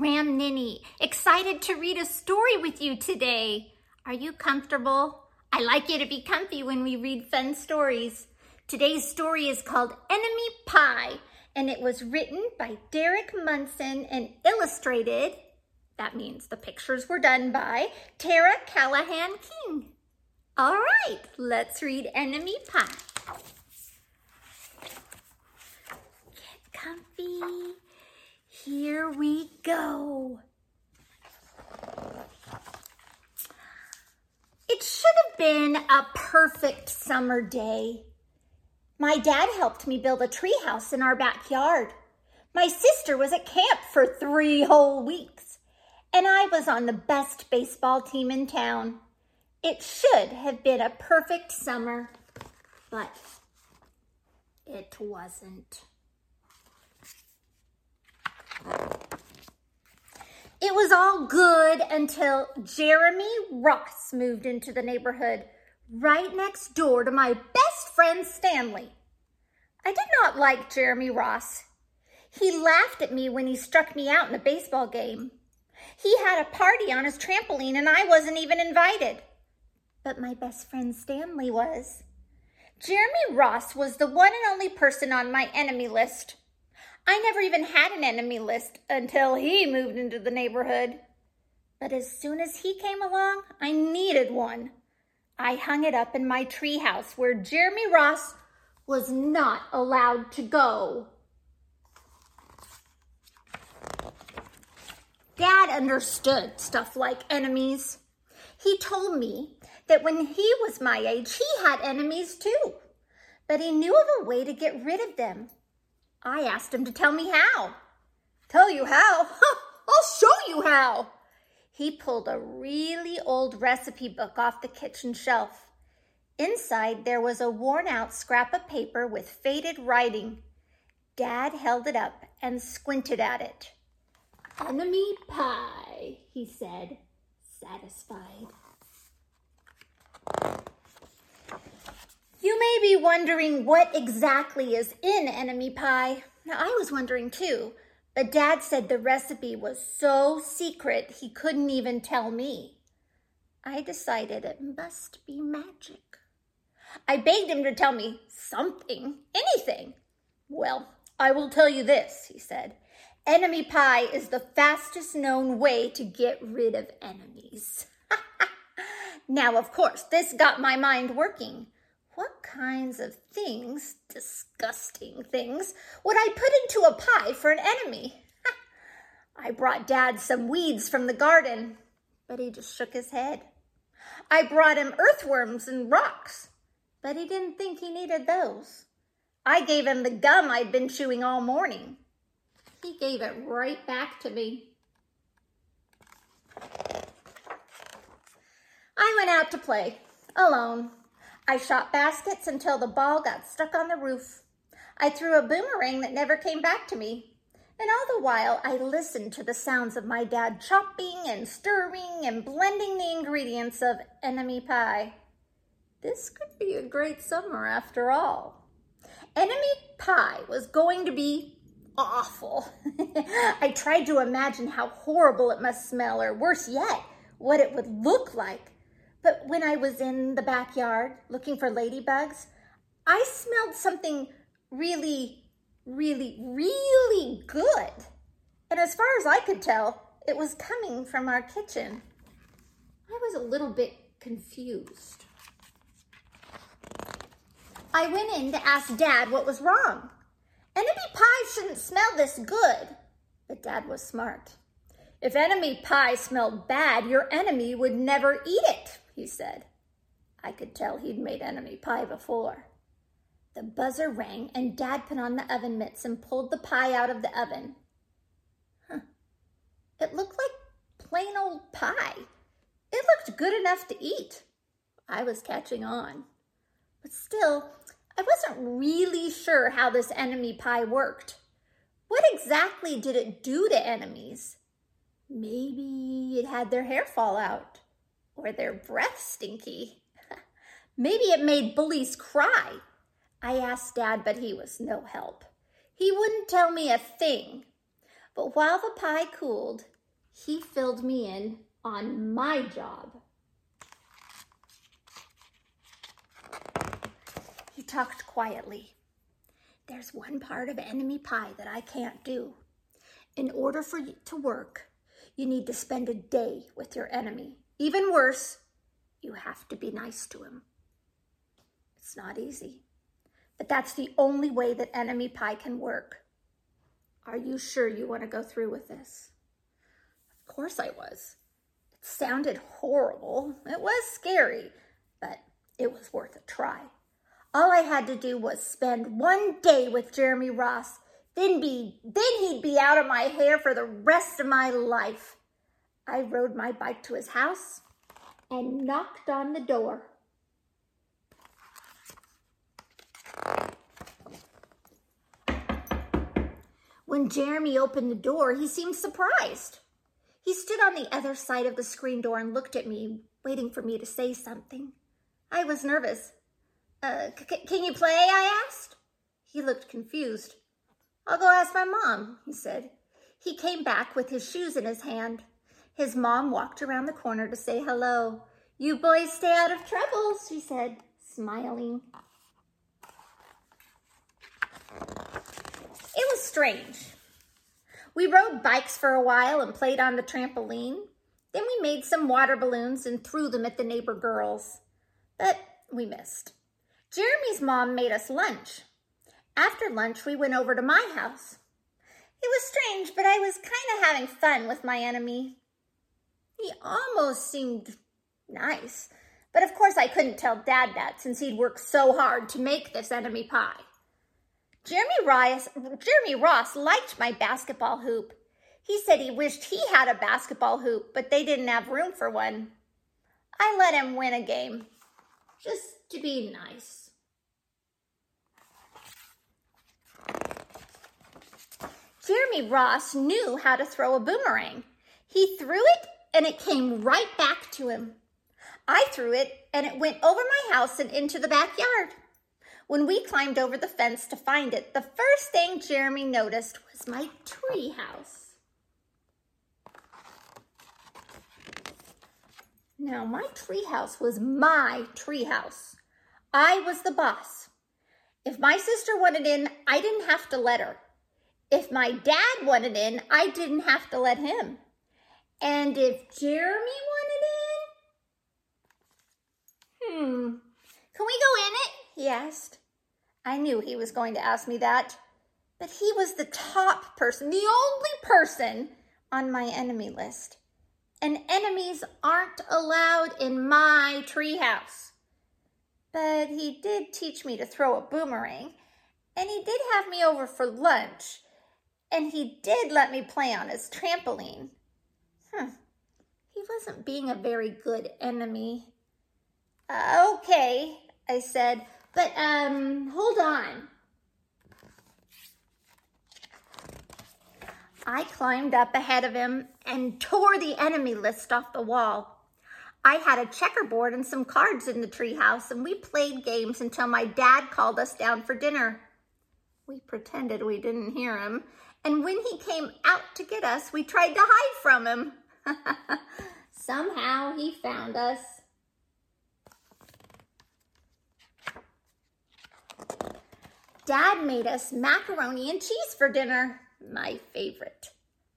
Ram Ninny, excited to read a story with you today. Are you comfortable? I like you to be comfy when we read fun stories. Today's story is called Enemy Pie, and it was written by Derek Munson and illustrated, that means the pictures were done by Tara Calahan King. All right, let's read Enemy Pie. Get comfy. Here we go. It should have been a perfect summer day. My dad helped me build a treehouse in our backyard. My sister was at camp for three whole weeks, and I was on the best baseball team in town. It should have been a perfect summer, but it wasn't. It was all good until Jeremy Ross moved into the neighborhood right next door to my best friend Stanley. I did not like Jeremy Ross. He laughed at me when he struck me out in a baseball game. He had a party on his trampoline and I wasn't even invited. But my best friend Stanley was. Jeremy Ross was the one and only person on my enemy list. I never even had an enemy list until he moved into the neighborhood. But as soon as he came along, I needed one. I hung it up in my treehouse where Jeremy Ross was not allowed to go. Dad understood stuff like enemies. He told me that when he was my age, he had enemies too, but he knew of a way to get rid of them. I asked him to tell me how. Tell you how? I'll show you how. He pulled a really old recipe book off the kitchen shelf. Inside, there was a worn out scrap of paper with faded writing. Dad held it up and squinted at it. Enemy pie, he said, satisfied. You may be wondering what exactly is in enemy pie. Now, I was wondering too, but Dad said the recipe was so secret he couldn't even tell me. I decided it must be magic. I begged him to tell me something, anything. Well, I will tell you this, he said. Enemy pie is the fastest known way to get rid of enemies. now, of course, this got my mind working. What kinds of things, disgusting things, would I put into a pie for an enemy? I brought Dad some weeds from the garden, but he just shook his head. I brought him earthworms and rocks, but he didn't think he needed those. I gave him the gum I'd been chewing all morning. He gave it right back to me. I went out to play, alone. I shot baskets until the ball got stuck on the roof. I threw a boomerang that never came back to me. And all the while, I listened to the sounds of my dad chopping and stirring and blending the ingredients of enemy pie. This could be a great summer after all. Enemy pie was going to be awful. I tried to imagine how horrible it must smell, or worse yet, what it would look like. But when I was in the backyard looking for ladybugs, I smelled something really, really, really good. And as far as I could tell, it was coming from our kitchen. I was a little bit confused. I went in to ask Dad what was wrong. Enemy pie shouldn't smell this good. But Dad was smart. If enemy pie smelled bad, your enemy would never eat it he said. I could tell he'd made enemy pie before. The buzzer rang and Dad put on the oven mitts and pulled the pie out of the oven. Huh. It looked like plain old pie. It looked good enough to eat. I was catching on. But still, I wasn't really sure how this enemy pie worked. What exactly did it do to enemies? Maybe it had their hair fall out or their breath stinky. Maybe it made bullies cry. I asked Dad, but he was no help. He wouldn't tell me a thing. But while the pie cooled, he filled me in on my job. He talked quietly. There's one part of enemy pie that I can't do. In order for you to work, you need to spend a day with your enemy. Even worse, you have to be nice to him. It's not easy, but that's the only way that enemy pie can work. Are you sure you want to go through with this? Of course I was. It sounded horrible. It was scary, but it was worth a try. All I had to do was spend one day with Jeremy Ross, then be then he'd be out of my hair for the rest of my life. I rode my bike to his house and knocked on the door. When Jeremy opened the door, he seemed surprised. He stood on the other side of the screen door and looked at me, waiting for me to say something. I was nervous. Uh, can you play? I asked. He looked confused. I'll go ask my mom, he said. He came back with his shoes in his hand. His mom walked around the corner to say hello. You boys stay out of trouble, she said, smiling. It was strange. We rode bikes for a while and played on the trampoline. Then we made some water balloons and threw them at the neighbor girls. But we missed. Jeremy's mom made us lunch. After lunch, we went over to my house. It was strange, but I was kind of having fun with my enemy. He almost seemed nice. But of course I couldn't tell Dad that since he'd worked so hard to make this enemy pie. Jeremy Ross, Jeremy Ross liked my basketball hoop. He said he wished he had a basketball hoop, but they didn't have room for one. I let him win a game, just to be nice. Jeremy Ross knew how to throw a boomerang. He threw it and it came right back to him. I threw it and it went over my house and into the backyard. When we climbed over the fence to find it, the first thing Jeremy noticed was my tree house. Now, my tree house was my tree house. I was the boss. If my sister wanted in, I didn't have to let her. If my dad wanted in, I didn't have to let him. And if Jeremy wanted in? Hmm, can we go in it? He asked. I knew he was going to ask me that, but he was the top person, the only person on my enemy list. And enemies aren't allowed in my treehouse. But he did teach me to throw a boomerang, and he did have me over for lunch, and he did let me play on his trampoline. Hmm. He wasn't being a very good enemy. Uh, okay, I said, but um, hold on. I climbed up ahead of him and tore the enemy list off the wall. I had a checkerboard and some cards in the treehouse, and we played games until my dad called us down for dinner. We pretended we didn't hear him, and when he came out to get us, we tried to hide from him. Somehow he found us. Dad made us macaroni and cheese for dinner. My favorite.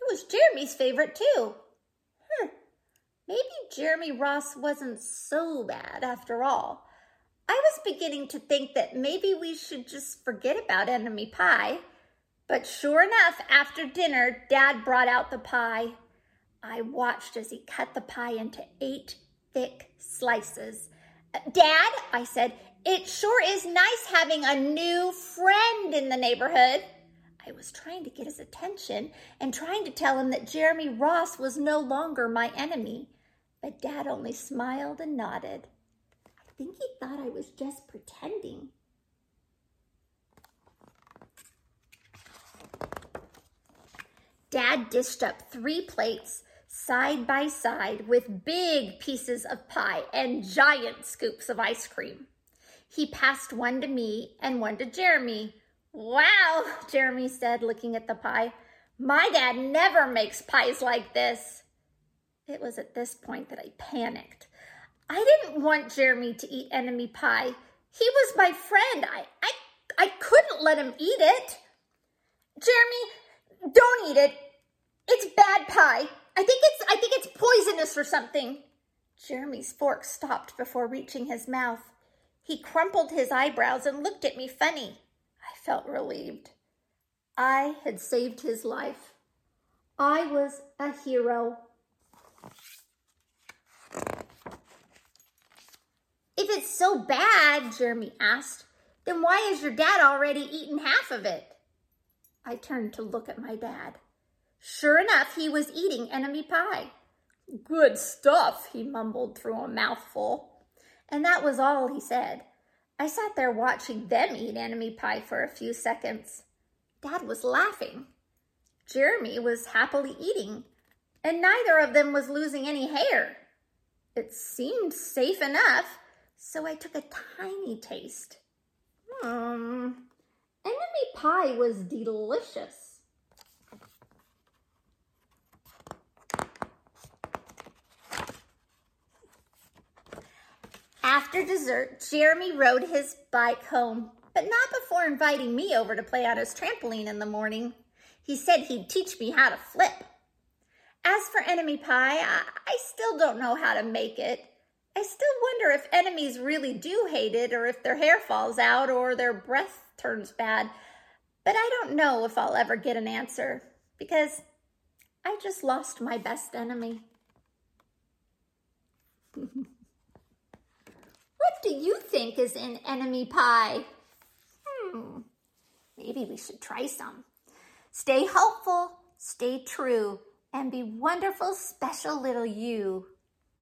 It was Jeremy's favorite too. Hmm. Maybe Jeremy Ross wasn't so bad after all. I was beginning to think that maybe we should just forget about enemy pie. But sure enough, after dinner, Dad brought out the pie. I watched as he cut the pie into eight thick slices. Dad, I said, it sure is nice having a new friend in the neighborhood. I was trying to get his attention and trying to tell him that Jeremy Ross was no longer my enemy. But Dad only smiled and nodded. I think he thought I was just pretending. Dad dished up three plates side by side with big pieces of pie and giant scoops of ice cream. He passed one to me and one to Jeremy. Wow, Jeremy said, looking at the pie. My dad never makes pies like this. It was at this point that I panicked. I didn't want Jeremy to eat enemy pie. He was my friend. I, I, I couldn't let him eat it. Jeremy, don't eat it. It's bad pie. I think it's I think it's poisonous or something. Jeremy's fork stopped before reaching his mouth. He crumpled his eyebrows and looked at me funny. I felt relieved. I had saved his life. I was a hero. If it's so bad, Jeremy asked, then why has your dad already eaten half of it? I turned to look at my dad. Sure enough, he was eating enemy pie. Good stuff, he mumbled through a mouthful. And that was all he said. I sat there watching them eat enemy pie for a few seconds. Dad was laughing. Jeremy was happily eating, and neither of them was losing any hair. It seemed safe enough, so I took a tiny taste. Um, enemy pie was delicious. After dessert, Jeremy rode his bike home, but not before inviting me over to play on his trampoline in the morning. He said he'd teach me how to flip. As for enemy pie, I, I still don't know how to make it. I still wonder if enemies really do hate it or if their hair falls out or their breath turns bad. But I don't know if I'll ever get an answer because I just lost my best enemy. What do you think is in enemy pie? Hmm, maybe we should try some. Stay hopeful, stay true, and be wonderful, special little you.